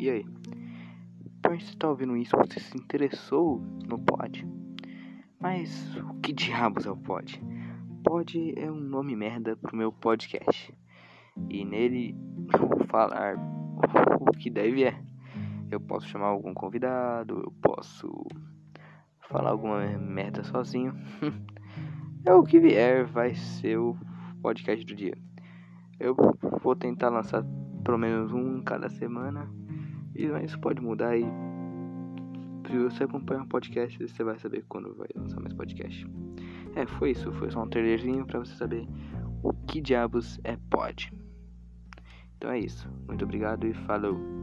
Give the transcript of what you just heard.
E aí? Por você tá ouvindo isso, você se interessou no pod? Mas o que diabos é o pod? Pod é um nome merda pro meu podcast. E nele eu vou falar o que deve é. Eu posso chamar algum convidado, eu posso falar alguma merda sozinho. é o que vier, vai ser o podcast do dia. Eu vou tentar lançar pelo menos um cada semana. E isso pode mudar e se você acompanha o podcast, você vai saber quando vai lançar mais podcast. É, foi isso, foi só um trailerzinho para você saber o que diabos é pod. Então é isso. Muito obrigado e falou.